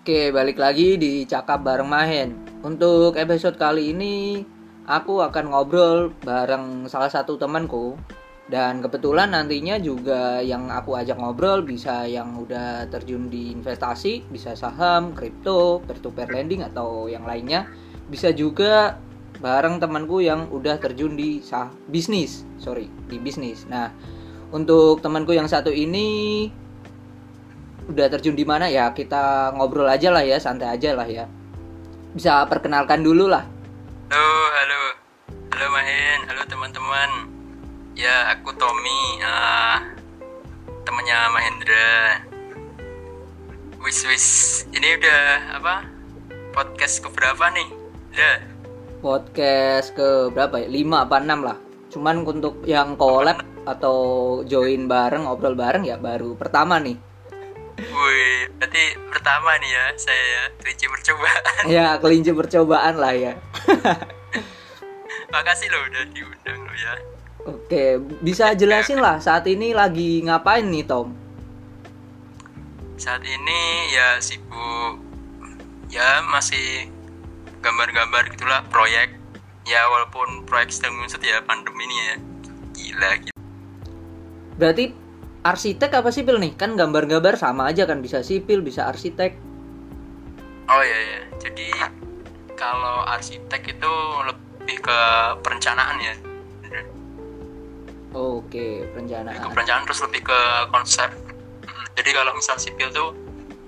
Oke, balik lagi di Cakap Bareng Mahen. Untuk episode kali ini, aku akan ngobrol bareng salah satu temanku. Dan kebetulan nantinya juga yang aku ajak ngobrol bisa yang udah terjun di investasi, bisa saham, kripto, peer-to-peer lending atau yang lainnya. Bisa juga bareng temanku yang udah terjun di sah bisnis, sorry, di bisnis. Nah, untuk temanku yang satu ini udah terjun di mana ya kita ngobrol aja lah ya santai aja lah ya. Bisa perkenalkan dulu lah. Halo halo. Halo Mahin. Halo teman-teman. Ya aku Tommy. Uh, temannya Mahendra. Wis wis. Ini udah apa? Podcast ke berapa nih? Udah. Podcast ke berapa ya? Lima apa enam lah. Cuman untuk yang collab atau join bareng ngobrol bareng ya baru pertama nih Wih, berarti pertama nih ya saya ya kelinci percobaan. Ya kelinci percobaan lah ya. Makasih loh udah diundang lo ya. Oke, bisa jelasin lah saat ini lagi ngapain nih Tom? Saat ini ya sibuk ya masih gambar-gambar gitulah proyek ya walaupun proyek sedang ngusut ya pandemi ini ya gila gitu. Berarti arsitek apa sipil nih? Kan gambar-gambar sama aja kan bisa sipil, bisa arsitek. Oh iya ya. Jadi kalau arsitek itu lebih ke perencanaan ya. Oke, perencanaan. Lebih ke perencanaan terus lebih ke konsep. Jadi kalau misal sipil tuh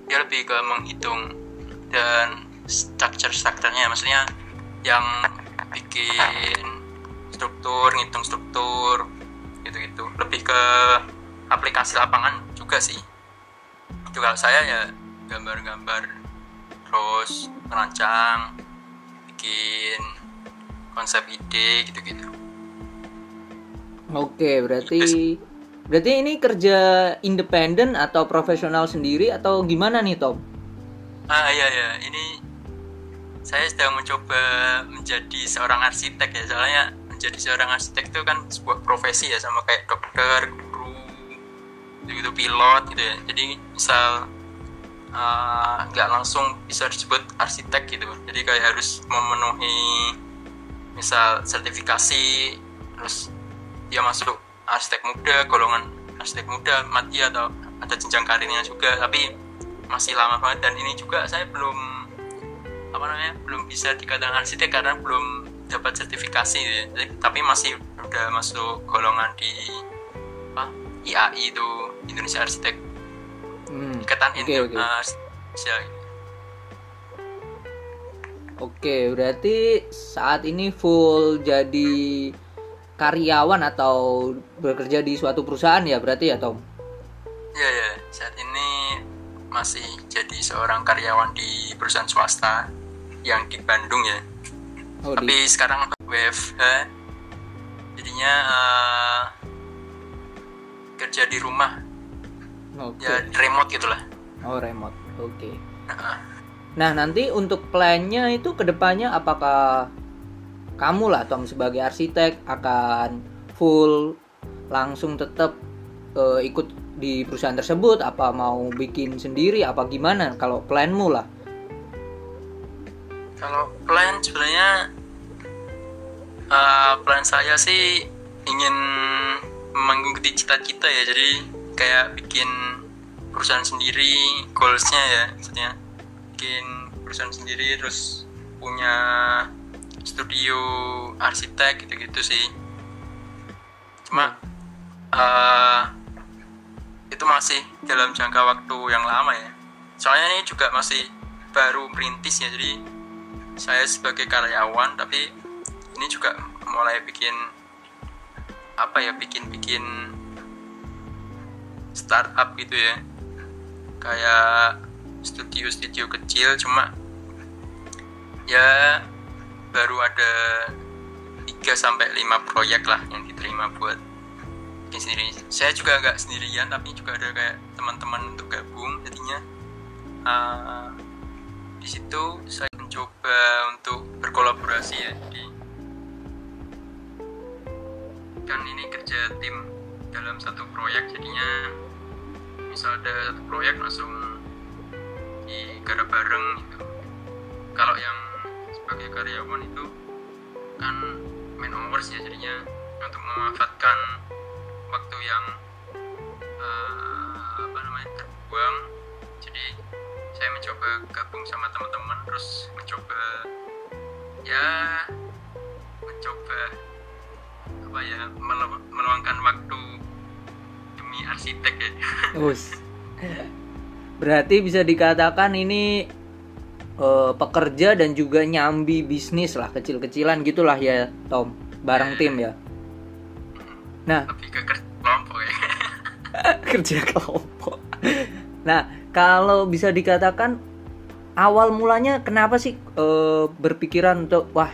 dia lebih ke menghitung dan structure-strukturnya maksudnya yang bikin struktur, ngitung struktur gitu-gitu. Lebih ke aplikasi lapangan juga sih. Itu kalau saya ya gambar-gambar terus merancang bikin konsep ide gitu-gitu. Oke berarti berarti ini kerja independen atau profesional sendiri atau gimana nih Tom? Ah iya ya ini saya sedang mencoba menjadi seorang arsitek ya. Soalnya menjadi seorang arsitek itu kan sebuah profesi ya sama kayak dokter gitu pilot gitu ya. Jadi misal uh, nggak uh, langsung bisa disebut arsitek gitu. Jadi kayak harus memenuhi misal sertifikasi terus dia masuk arsitek muda golongan arsitek muda mati atau ada jenjang karirnya juga. Tapi masih lama banget dan ini juga saya belum apa namanya belum bisa dikatakan arsitek karena belum dapat sertifikasi. Ya. Tapi masih udah masuk golongan di IAI itu Indonesia Arsitek hmm. Ikatan okay, Indo okay. Indonesia Oke, berarti saat ini full jadi karyawan atau bekerja di suatu perusahaan ya berarti ya Tom? Iya ya, saat ini masih jadi seorang karyawan di perusahaan swasta yang di Bandung ya. Oh, Tapi di... sekarang WFH, jadinya uh, kerja di rumah. Okay. ya remote gitulah. Oh remote. Oke. Okay. nah nanti untuk plannya itu ke depannya apakah kamu lah Tom sebagai arsitek akan full langsung tetap uh, ikut di perusahaan tersebut? Apa mau bikin sendiri? Apa gimana kalau planmu lah? Kalau plan sebenarnya uh, plan saya sih ingin mengikuti cita-cita ya jadi kayak bikin perusahaan sendiri goalsnya ya maksudnya bikin perusahaan sendiri terus punya studio arsitek gitu-gitu sih. Cuma uh, itu masih dalam jangka waktu yang lama ya. Soalnya ini juga masih baru merintis ya jadi saya sebagai karyawan tapi ini juga mulai bikin apa ya bikin-bikin startup gitu ya kayak studio-studio kecil cuma ya baru ada 3 sampai 5 proyek lah yang diterima buat bikin sendiri. Saya juga nggak sendirian tapi juga ada kayak teman-teman untuk gabung jadinya uh, di situ saya mencoba untuk berkolaborasi ya. Jadi kan ini kerja tim dalam satu proyek. Jadinya misal ada satu proyek langsung di garap bareng gitu. Kalau yang sebagai karyawan itu kan main hours ya jadinya untuk memanfaatkan waktu yang eh, apa namanya terbuang. Jadi saya mencoba gabung sama teman-teman terus mencoba ya mencoba apa ya melu- meluangkan waktu demi arsitek ya Us. Berarti bisa dikatakan ini eh, pekerja dan juga nyambi bisnis lah kecil-kecilan gitulah ya Tom bareng tim ya. Nah lebih ke kerja kelompok ya kerja kelompok. Nah kalau bisa dikatakan awal mulanya kenapa sih eh, berpikiran untuk wah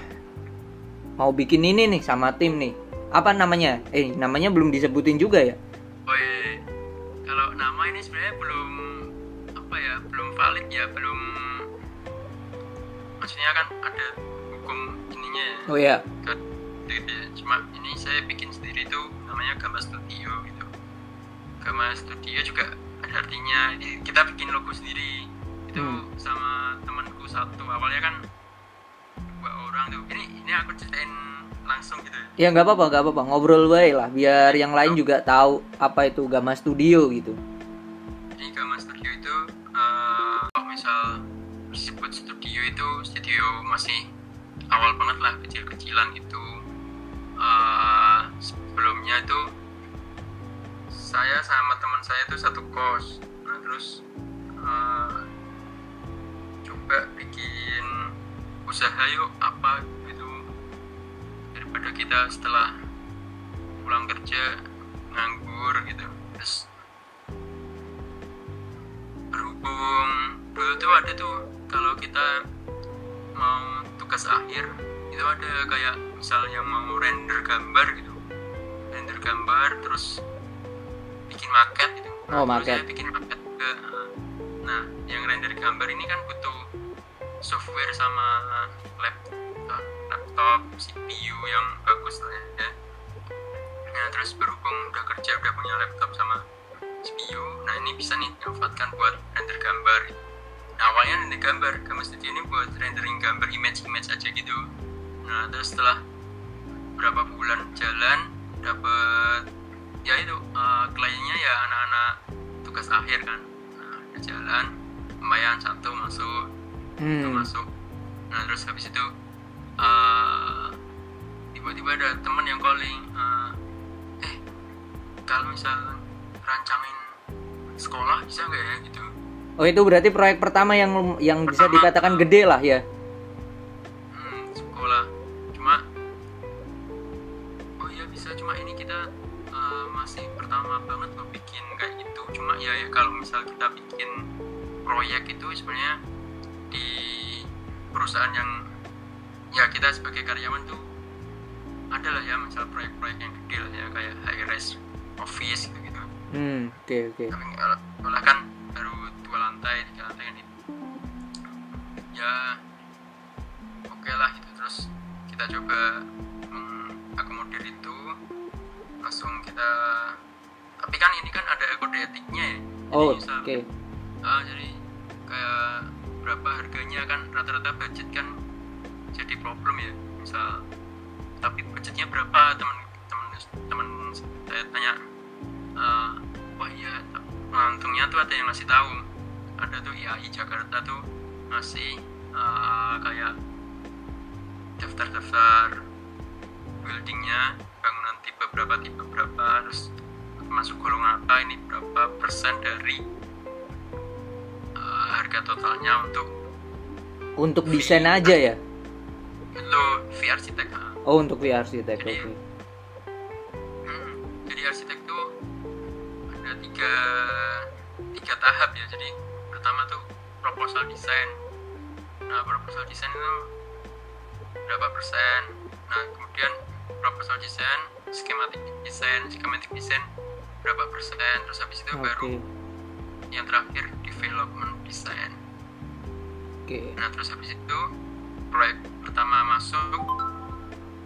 mau bikin ini nih sama tim nih apa namanya? Eh namanya belum disebutin juga ya? oh iya kalau nama ini sebenarnya belum apa ya belum valid ya belum maksudnya kan ada hukum ininya ya Oh ya. Kan, gitu ya. cuma ini saya bikin sendiri tuh namanya Gama Studio gitu Gama Studio juga ada artinya kita bikin logo sendiri itu Hmm. sama temanku satu awalnya kan dua orang tuh ini ini aku ceritain langsung gitu ya Ya nggak apa-apa, nggak apa-apa. Ngobrol baik lah, biar yang lain juga tahu apa itu Gama Studio gitu. Jadi Gama Studio itu eh, kalau misal disebut studio itu studio masih awal banget lah kecil-kecilan gitu. Eh, sebelumnya itu saya sama teman saya itu satu kos. Nah terus eh, coba bikin usaha yuk apa daripada kita setelah pulang kerja nganggur gitu. Terus berhubung dulu tuh ada tuh kalau kita mau tugas akhir itu ada kayak misalnya mau render gambar gitu. Render gambar terus bikin maket gitu. Oh, maket. bikin maket juga nah yang render gambar ini kan butuh software sama laptop laptop CPU yang bagus lah ya. Nah terus berhubung udah kerja udah punya laptop sama CPU nah ini bisa nih dimanfaatkan buat render gambar. Nah awalnya render gambar gambar studio ini buat rendering gambar image-image aja gitu. Nah terus setelah berapa bulan jalan dapat ya itu eh, kliennya ya anak-anak tugas akhir kan. Nah jalan lumayan satu masuk Hmm. masuk. Nah terus habis itu eh, tiba-tiba ada teman yang calling eh, eh kalau misal rancangin sekolah bisa nggak ya gitu? Oh itu berarti proyek pertama yang yang bisa dikatakan gede lah ya. hmm, sekolah. Cuma oh iya bisa cuma ini kita eh, masih pertama banget loh bikin kayak gitu. Cuma ya, ya kalau misal kita bikin proyek itu sebenarnya di perusahaan yang ya kita sebagai karyawan tuh ada lah ya misal proyek-proyek yang gede lah ya kayak high rise office gitu gitu Hmm, oke oke. tapi kalau kan baru dua lantai tiga lantai kan itu ya oke lah gitu. Terus kita coba mengakomodir itu. Langsung kita tapi kan ini kan ada kode etiknya ya. Oh, oke. ah, jadi kayak berapa harganya kan rata-rata budget kan jadi problem ya. Misal tapi budgetnya berapa? Teman teman teman saya tanya eh, wah iya untungnya tuh ada yang ngasih tahu. Ada tuh IAI Jakarta tuh ngasih eh, kayak daftar-daftar buildingnya bangunan tipe berapa tipe berapa terus masuk golongan apa ini berapa persen dari eh, harga totalnya untuk Untuk desain aja ya. Itu fee arsitek. Oh untuk VR arsitek. Oke. Jadi- Hmm, jadi arsitek tuh ada tiga tiga tahap ya jadi pertama tuh proposal desain nah proposal desain itu berapa persen nah kemudian proposal desain schematic desain schematic desain berapa persen terus habis itu Oke. baru yang terakhir development design Oke. nah terus habis itu proyek pertama masuk.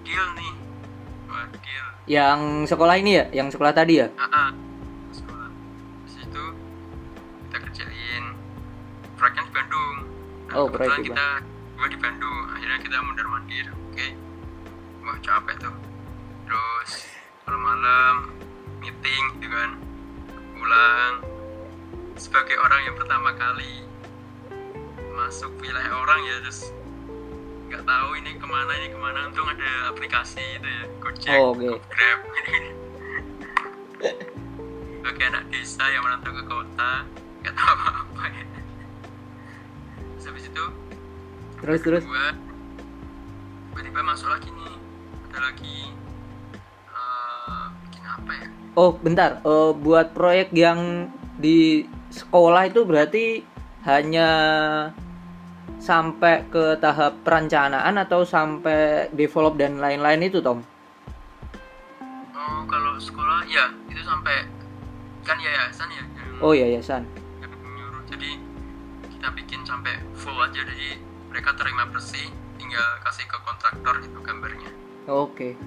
Deal nih. Deal Yang sekolah ini ya, yang sekolah tadi ya. Ah, ah. sekolah. Di situ kita kerjain proyeknya juga nah, Oh, proyek di kita gue di Bandung. Akhirnya kita mundur mandir. Oke. Wah capek tuh. Terus malam-malam meeting gitu kan. Pulang. Sebagai orang yang pertama kali masuk wilayah orang ya terus nggak tahu ini ke mana ini ke mana. Untung ada aplikasi itu ya Gojek Oh, oke. Grab. Sebagai anak desa yang merantau ke kota nggak tahu apa-apa ya. Terus habis itu terus terus? gue tiba-tiba masuk lagi nih. Ada lagi eh, bikin apa ya? Oh bentar. Eh, buat proyek yang di sekolah itu berarti hanya sampai ke tahap perencanaan atau sampai develop dan lain-lain itu Tom? Oh kalau sekolah ya itu sampai kan yayasan ya yang, oh iya ya San yang nyuruh. Jadi kita bikin sampai full aja. Jadi mereka terima bersih tinggal kasih ke kontraktor itu gambarnya. Oke.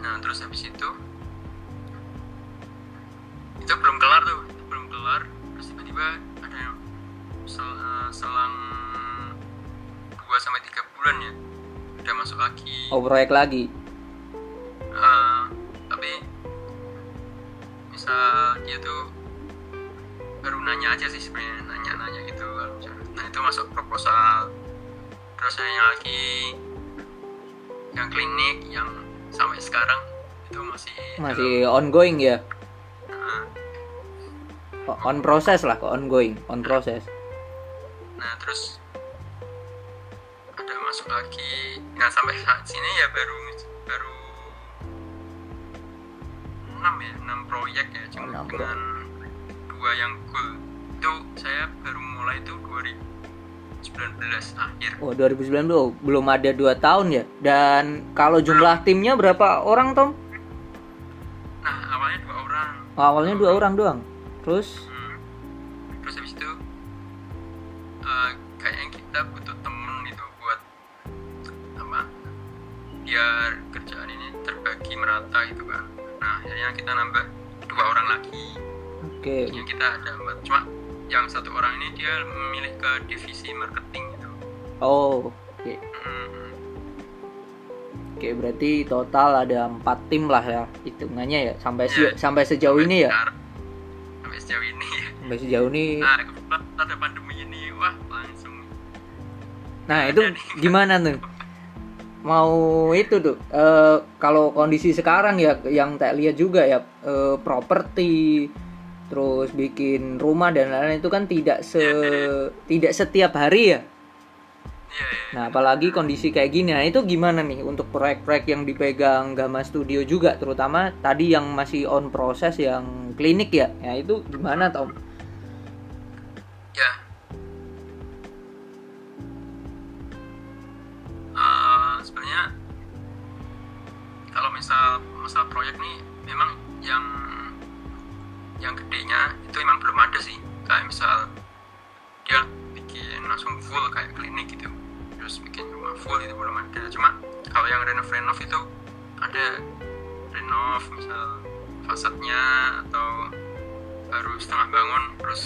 Nah terus habis itu itu belum kelar tuh itu belum kelar. Terus tiba-tiba ada yang sel- eh, selang 2 sampai tiga bulan ya udah masuk lagi. Oh proyek lagi? Eh, tapi misal dia tuh baru nanya aja sih sebenarnya nanya-nanya gitu nah itu masuk proposal. Terus yang lagi yang klinik yang sampai sekarang itu masih masih ongoing ya? Nah, O- on proses lah kok ongoing on proses nah terus ada masuk lagi. Nah sampai saat sini ya baru baru enam ya enam proyek ya. Cuma Oh, dengan dua yang goal. Itu saya baru mulai itu 2019 akhir. Oh 2019 oh, belum ada dua tahun ya? Dan kalau jumlah timnya berapa orang Tom? Nah awalnya dua orang. Oh, awalnya dua orang doang. Terus? Hmm. Dia memilih ke divisi marketing gitu oh oke Hmm. Oke, berarti total ada empat tim lah ya hitungannya ya sampai se- Iya. sampai sejauh ini ya. Sampai sejauh ini Sampai sejauh ini. nah kebetulan ada pandemi ini wah langsung Nah, itu gimana tuh? Mau itu tuh eh, kalau kondisi sekarang ya yang tak lihat juga ya eh, properti terus bikin rumah dan lain-lain itu kan tidak se tidak setiap hari ya. iya iya Nah, apalagi kondisi kayak gini. Nah, itu gimana nih untuk proyek-proyek yang dipegang Gama Studio juga, terutama tadi yang masih on proses yang klinik ya. Ya itu gimana, Tom? ya Eh, sebenarnya kalau misal masalah proyek nih memang yang yang gedenya itu emang belum ada sih kayak misal dia bikin langsung full kayak klinik gitu terus bikin rumah full itu belum ada cuma kalau yang renov renov itu ada renov misal fasadnya atau baru setengah bangun terus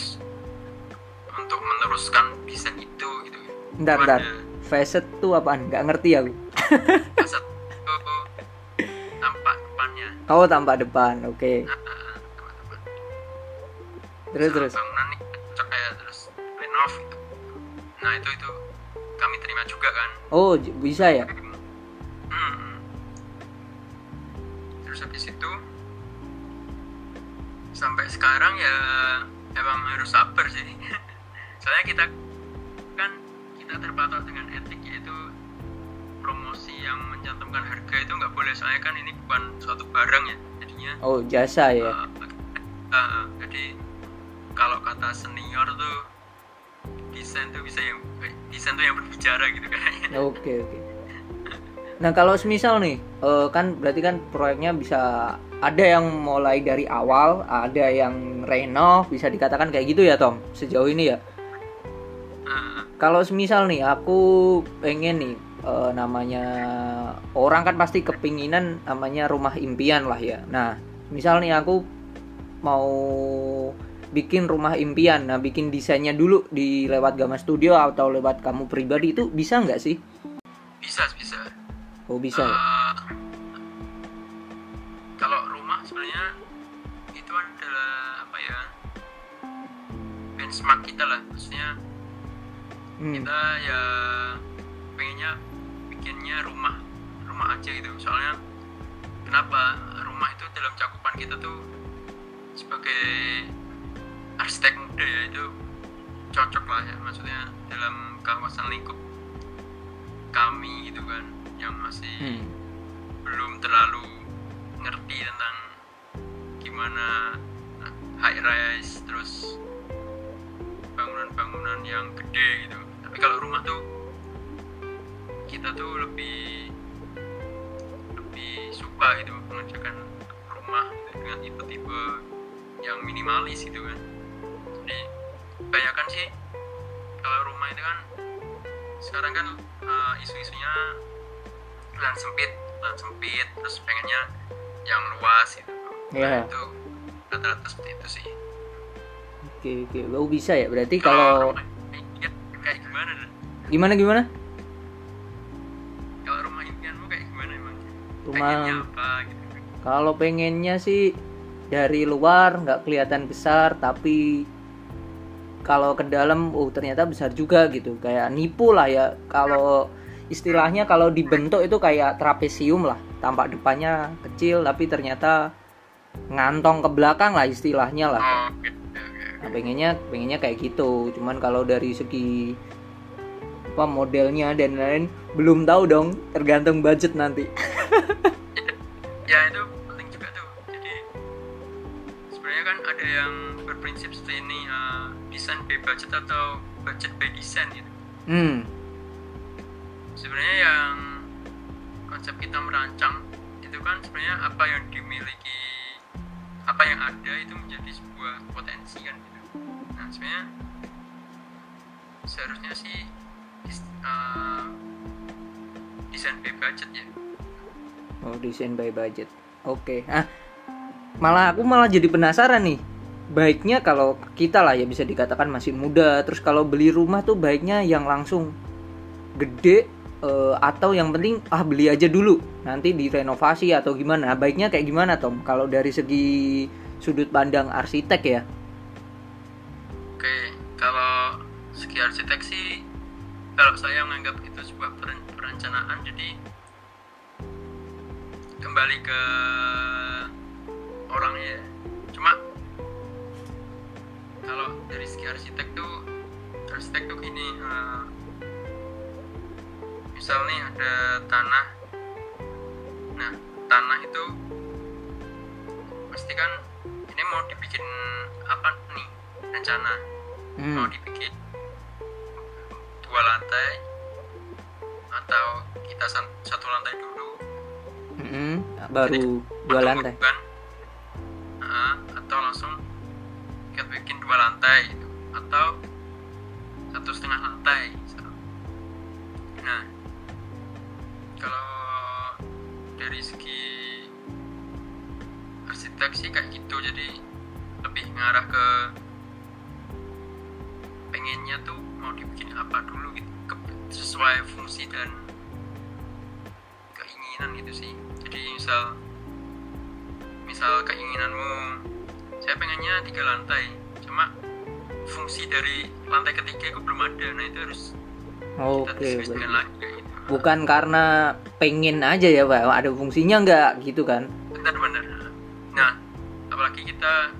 untuk meneruskan desain itu gitu bentar. ada Facet tuh apaan? Nggak ngerti aku. fasad itu tampak depannya Oh, tampak depan. Oke. Nah, tampak depan. Terus Misal terus. bangunan nih kayak terus renov gitu. nah itu itu kami terima juga kan Oh, bisa ya? Hmm. terus habis itu sampai sekarang ya emang harus sabar sih soalnya kita kan kita terpatok dengan etik yaitu promosi yang mencantumkan harga itu nggak boleh soalnya kan ini bukan suatu barang ya jadinya Oh, jasa ya. uh, uh, jadi kalau kata senior tuh desain tuh bisa yang desain tuh yang berbicara gitu kayaknya Oke, oke. Nah, kalau semisal nih, eh, kan berarti kan proyeknya bisa ada yang mulai dari awal, ada yang renov, bisa dikatakan kayak gitu ya, Tom? Sejauh ini ya. Uh, Kalau semisal nih, aku pengen nih eh, namanya orang kan pasti kepinginan namanya rumah impian lah ya. Nah, misal nih aku mau bikin rumah impian. Nah bikin desainnya dulu di lewat Gama Studio atau lewat kamu pribadi itu bisa nggak sih? Bisa bisa. Oh bisa. Ya? Eh, kalau rumah sebenarnya itu adalah apa ya benchmark kita lah. Maksudnya Hmm. kita ya pengennya bikinnya rumah rumah aja gitu. Soalnya kenapa rumah itu dalam cakupan kita tuh sebagai arsitek muda ya itu cocok lah ya maksudnya dalam kawasan lingkup kami gitu kan yang masih Hmm. belum terlalu ngerti tentang gimana high rise terus bangunan-bangunan yang gede gitu tapi kalau rumah tuh kita tuh lebih lebih suka gitu mengerjakan rumah gitu, dengan tipe-tipe yang minimalis gitu kan kebanyakan sih kalau rumah itu kan sekarang kan eh, isu-isunya lahan sempit lahan sempit terus pengennya yang luas gitu. Iya. nah, itu rata-rata seperti itu sih. Oke oke. Oh bisa ya? Berarti kalau rumah impian kayak gimana gimana gimana? Kalau rumah impianmu kayak gimana emang? Rumah pengennya apa gitu? Kalau pengennya sih dari luar nggak kelihatan besar tapi kalau ke dalam oh ternyata besar juga gitu. Kayak nipu lah ya. Kalau istilahnya kalau dibentuk itu kayak trapesium lah. Tampak depannya kecil tapi ternyata ngantong ke belakang lah istilahnya lah. Nah, pengennya pengennya kayak gitu. Cuman kalau dari segi apa modelnya dan lain belum tahu dong. Tergantung budget nanti desain by budget atau budget by design gitu hmm sebenarnya yang konsep kita merancang itu kan sebenarnya apa yang dimiliki apa yang ada itu menjadi sebuah potensi kan gitu nah sebenarnya seharusnya sih eh, desain by budget ya Oh, desain by budget. Oke. Ah, malah aku malah jadi penasaran nih. Baiknya kalau kita lah ya bisa dikatakan masih muda, terus kalau beli rumah tuh baiknya yang langsung gede eh, atau yang penting ah beli aja dulu, nanti direnovasi atau gimana. Baiknya kayak gimana, Tom? Kalau dari segi sudut pandang arsitek ya. Oke, kalau segi arsitek sih, kalau saya menganggap itu sebuah peren- perencanaan, jadi kembali ke orangnya. ya. Cuma kalau dari segi arsitek tuh, arsitek tuh gini, eh, misal nih ada tanah, nah tanah itu pasti kan ini mau dibikin apa nih rencana mau Hmm. dibikin dua lantai atau kita satu lantai dulu Mm-mm. Baru dua lantai. bukan Ah, atau langsung kita bikin dua lantai gitu. atau satu setengah lantai nah kalau dari segi arsitek sih kayak gitu. Jadi lebih ngarah ke pengennya tuh mau dibikin apa dulu gitu. Ke- sesuai fungsi dan keinginan gitu sih. Jadi misal misal keinginanmu saya pengennya tiga lantai. Cuma fungsi dari lantai ketiga itu belum ada. Nah itu harus kita Oke, diskusikan lagi gitu. Bukan karena pengen aja ya pak? Ada fungsinya nggak? Gitu kan? Benar benar. Nah apalagi kita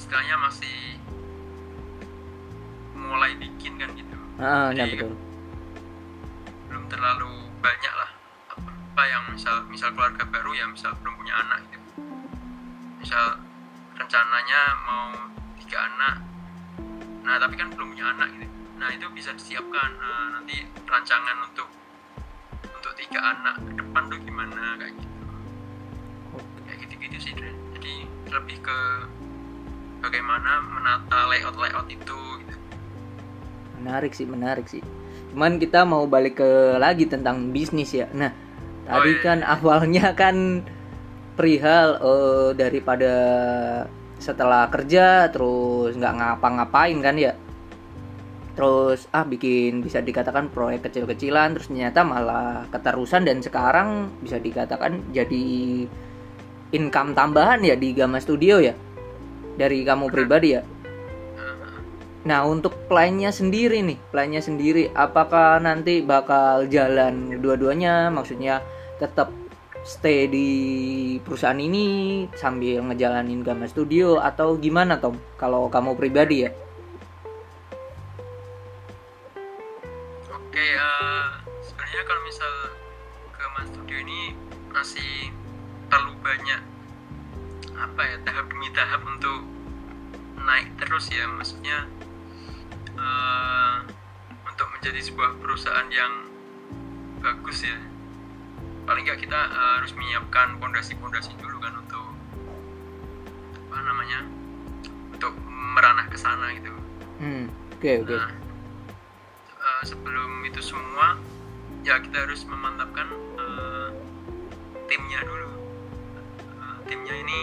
istilahnya masih mulai bikin kan gitu. Ah nah Jadi, betul. belum terlalu banyak lah. Apa, apa yang misal misal keluarga baru ya misal belum punya anak gitu. Misal rencananya mau tiga anak. Nah tapi kan belum punya anak gitu. Nah itu bisa disiapkan. Nah, nanti rancangan untuk untuk tiga anak ke depan tuh gimana kayak gitu. Kayak gitu-gitu sih Dre. jadi lebih ke bagaimana menata layout layout itu gitu. Menarik sih menarik sih. Cuman kita mau balik ke lagi tentang bisnis ya. Nah Oh, tadi iya. kan awalnya kan perihal eh, daripada setelah kerja terus nggak ngapa-ngapain kan ya terus ah bikin bisa dikatakan proyek kecil-kecilan terus ternyata malah keterusan dan sekarang bisa dikatakan jadi income tambahan ya di Gama Studio ya dari kamu pribadi ya Nah untuk plannya sendiri nih, plannya sendiri, apakah nanti bakal jalan dua-duanya? Maksudnya tetap stay di perusahaan ini sambil ngejalanin Gama Studio atau gimana Tom? Kalau kamu pribadi ya? Oke, uh, sebenarnya kalau misal Gama Studio ini masih terlalu banyak apa ya tahap demi tahap untuk naik terus ya, maksudnya uh, untuk menjadi sebuah perusahaan yang bagus ya paling nggak kita uh, harus menyiapkan pondasi-pondasi dulu kan untuk apa namanya untuk meranah ke sana gitu. Hmm oke okay, oke. Okay. nah, uh, sebelum itu semua ya kita harus memantapkan uh, timnya dulu. Uh, timnya ini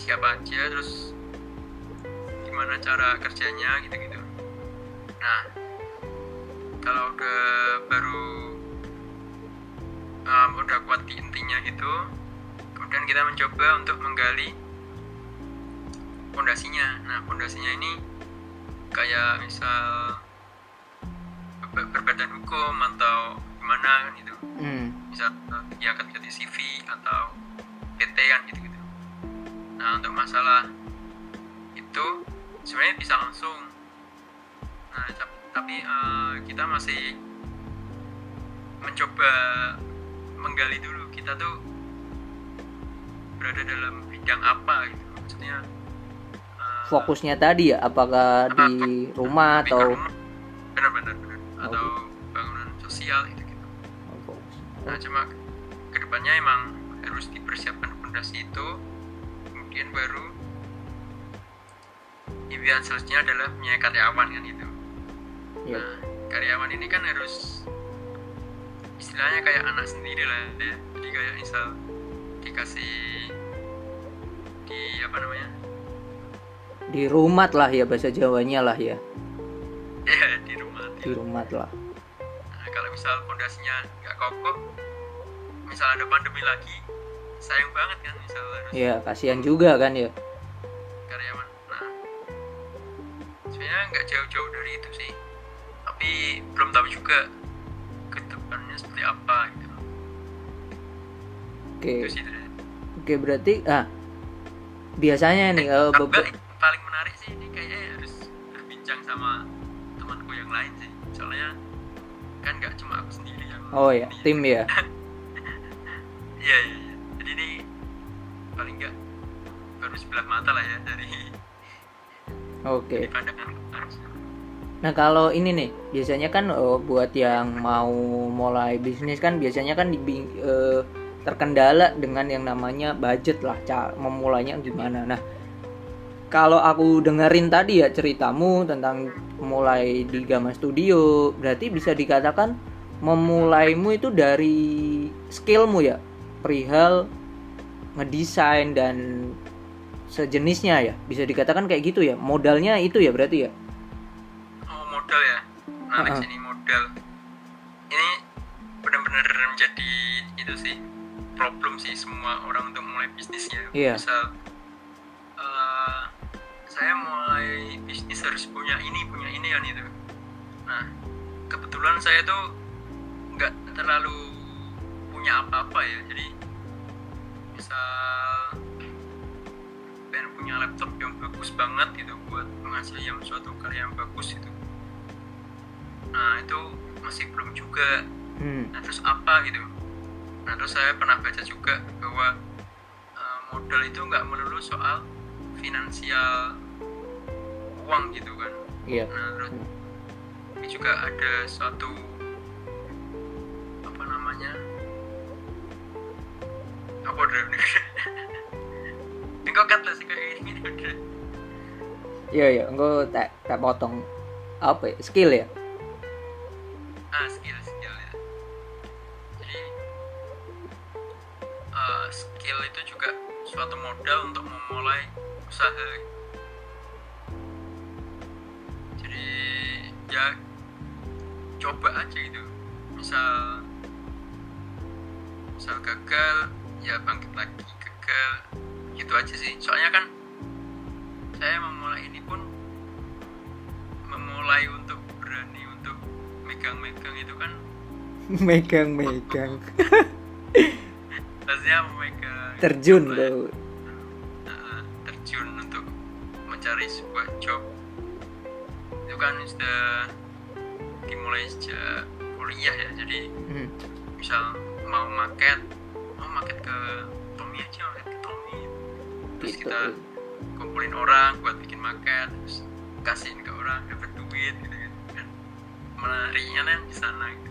siapa aja terus gimana cara kerjanya gitu-gitu. Nah kalau udah baru di intinya gitu kemudian kita mencoba untuk menggali pondasinya. Nah pondasinya ini kayak misal berbadan hukum atau gimana gitu. Hmm. misal ya ketika di CV atau PT kan gitu gitu. Nah untuk masalah itu sebenarnya bisa langsung. Nah tapi uh, kita masih mencoba menggali dulu kita tuh berada dalam bidang apa gitu. Maksudnya uh, fokusnya tadi ya apakah apa, di rumah atau benar-benar benar oh, atau gitu. bangunan sosial itu gitu. Oh, nah cuma ke depannya emang harus dipersiapkan fondasi itu. Kemudian baru impian selanjutnya adalah punya karyawan kan itu. Yeah. nah karyawan ini kan harus istilahnya kayak anak sendiri lah ya. Jadi kayak misal dikasih di apa namanya? Di rumah lah ya bahasa Jawanya lah ya. Ya di rumah di rumah lah. Nah, kalau misal fondasinya nggak kokoh misal ada pandemi lagi sayang banget kan misal harus ya kasihan juga kan ya. karyawan. Sebenarnya nggak jauh-jauh dari itu sih. Tapi belum tahu juga ke depannya seperti apa gitu oke okay. oke berarti ah biasanya nih eh, uh, beberapa paling menarik sih ini kayaknya harus berbincang sama temanku yang lain sih soalnya kan nggak cuma aku sendiri yang oh ya tim ya iya iya ya. jadi ini paling nggak baru sebelah mata lah ya dari Oke. Okay. Nah kalau ini nih biasanya kan uh, buat yang mau mulai bisnis kan biasanya kan di, uh, terkendala dengan yang namanya budget lah cara memulainya gimana. Nah kalau aku dengerin tadi ya ceritamu tentang mulai di Gama Studio berarti bisa dikatakan memulaimu itu dari skillmu ya? Perihal ngedesain dan sejenisnya ya? Bisa dikatakan kayak gitu ya? Modalnya itu ya berarti ya? oh modal ya. Nah uh -uh. ini modal. Ini benar-benar menjadi itu sih problem sih semua orang untuk mulai bisnisnya yeah. misal uh, saya mulai bisnis harus punya ini punya ini kan itu. Nah kebetulan saya tuh nggak terlalu punya apa-apa ya. Jadi misal pengen punya laptop yang bagus banget gitu buat menghasilkan suatu karya yang bagus itu nah itu masih belum juga hmm. nah terus apa gitu nah terus saya pernah baca juga bahwa uh, modal itu nggak melulu soal finansial uang gitu kan iya nah terus ini juga ada suatu apa namanya apa udah Engkau kata sih kayak gini udah. Iya iya, engkau tak tak potong apa ya? Skill ya? Ah skill skill ya. Jadi uh, skill itu juga suatu modal untuk memulai usaha. Jadi ya coba aja gitu. Misal misal gagal ya bangkit lagi gagal. Gitu aja sih. Soalnya kan saya memulai ini pun memulai untuk megang-megang itu kan megang-megang. Rasanya memegang terjun apa ya, uh, terjun untuk mencari sebuah job. Itu kan sudah dimulai sejak kuliah ya jadi Hmm. misal mau market mau market ke Tommy aja market ke Tommy. Terus Gitu. kita kumpulin orang buat bikin market terus kasihin ke orang dapat duit gitu, menariknya kan di sana gitu.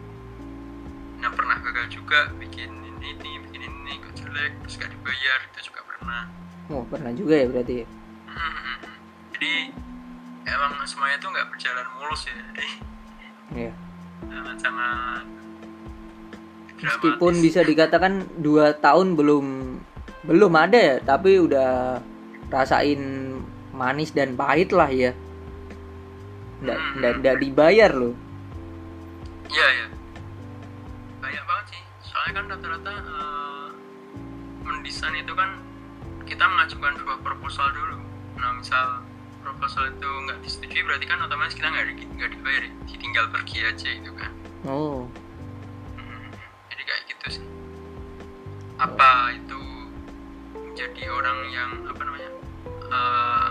nah pernah gagal juga bikin ini, ini bikin ini kok jelek terus gak dibayar itu juga pernah oh pernah juga ya berarti ya? Hmm, jadi emang semuanya itu nggak berjalan mulus ya Iya. sangat sangat meskipun bisa dikatakan dua tahun belum belum ada ya tapi udah rasain manis dan pahit lah ya nggak Hmm. nggak nggak dibayar loh Iya ya. Banyak banget sih. Soalnya kan rata-rata eh, mendesain itu kan kita mengajukan dua proposal dulu. Nah misal proposal itu nggak disetujui berarti kan otomatis kita nggak di- nggak dibayar ya. Jadi tinggal pergi aja itu kan. oh Hmm, Jadi kayak gitu sih. Apa itu menjadi orang yang apa namanya eh,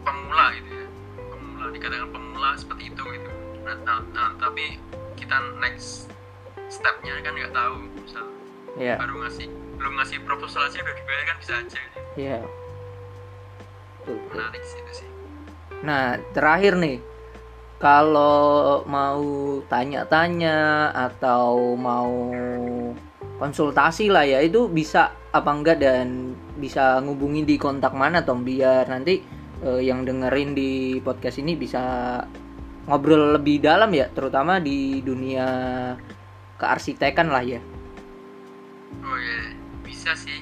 pemula gitu ya pemula dikatakan pemula seperti itu gitu nah, nah, nah, tapi kita next stepnya kan nggak tahu misal ya baru ngasih belum ngasih proposal aja udah dibayar kan bisa aja. Gitu. ya Tuh, tuh. menarik sih itu sih. Nah, terakhir nih, kalau mau tanya-tanya atau mau konsultasi lah ya, itu bisa apa enggak dan bisa ngubungi di kontak mana Tom? Biar nanti eh, yang dengerin di podcast ini bisa ngobrol lebih dalam ya, terutama di dunia kearsitekan lah ya. oh ya bisa sih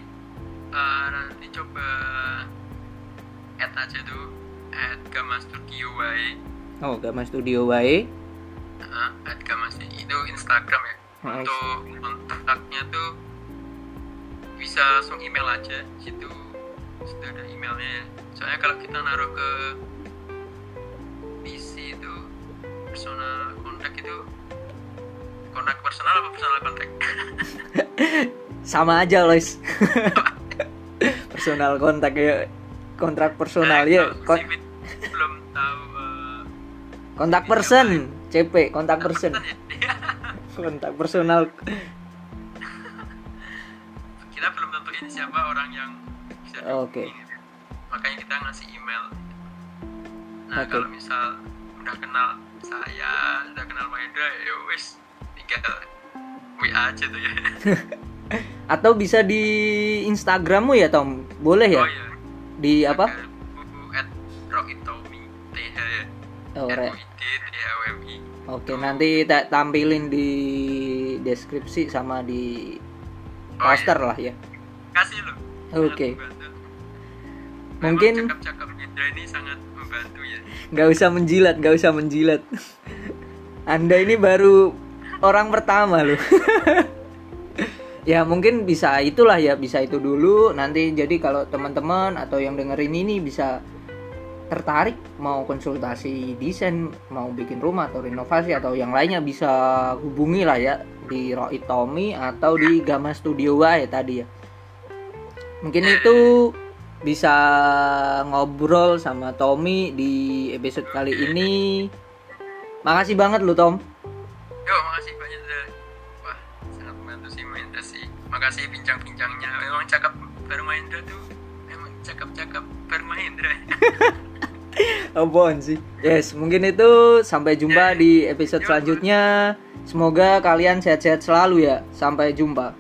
Eh, nanti coba add aja tuh add Gama Studio wae Oh, Gama Studio wae. Heeh, add Gama itu Instagram ya Nice. untuk kontaknya tuh bisa langsung email aja situ sudah ada emailnya ya. soalnya kalau kita naruh ke personal kontak itu kontak personal apa personal kontak Sama aja, Lois. personal kontak ya. Kontrak personal Eh, ya. Kon- belum tahu eh, kontak person CP kontak person ya kontak personal kita belum tentuin siapa orang yang bisa Oke. dihubungi gitu. makanya kita ngasih email nah Oke. kalau misal udah kenal saya udah kenal Mahendra ya wis tinggal WA aja tuh ya. Atau bisa di Instagrammu ya Tom? Boleh ya? Oh iya. Di apa? Ya. Oh, oke nanti tak tampilin di deskripsi sama di Oh, poster iya. lah ya. Kasih lo Oke. Mungkin- cakap-cakap ini sangat membantu ya nggak usah menjilat nggak usah menjilat. Anda ini baru orang pertama loh. Ya mungkin bisa itulah ya bisa itu dulu. Nanti jadi kalau teman-teman atau yang dengerin ini bisa tertarik mau konsultasi desain mau bikin rumah atau renovasi atau yang lainnya bisa hubungi lah ya di Roy Tommy atau di Gama Studio ya tadi ya. Mungkin itu bisa ngobrol sama Tommy di episode kali ini makasih banget lu Tom Yo, makasih Pak Indra. Wah, sangat membantu sih Mahendra sih. Makasih bincang-bincangnya. Memang cakap baru Mahendra tuh memang cakap-cakap baru Mahendra. Apaan sih? Yes, mungkin itu sampai jumpa di episode selanjutnya. Semoga kalian sehat-sehat selalu ya. Sampai jumpa.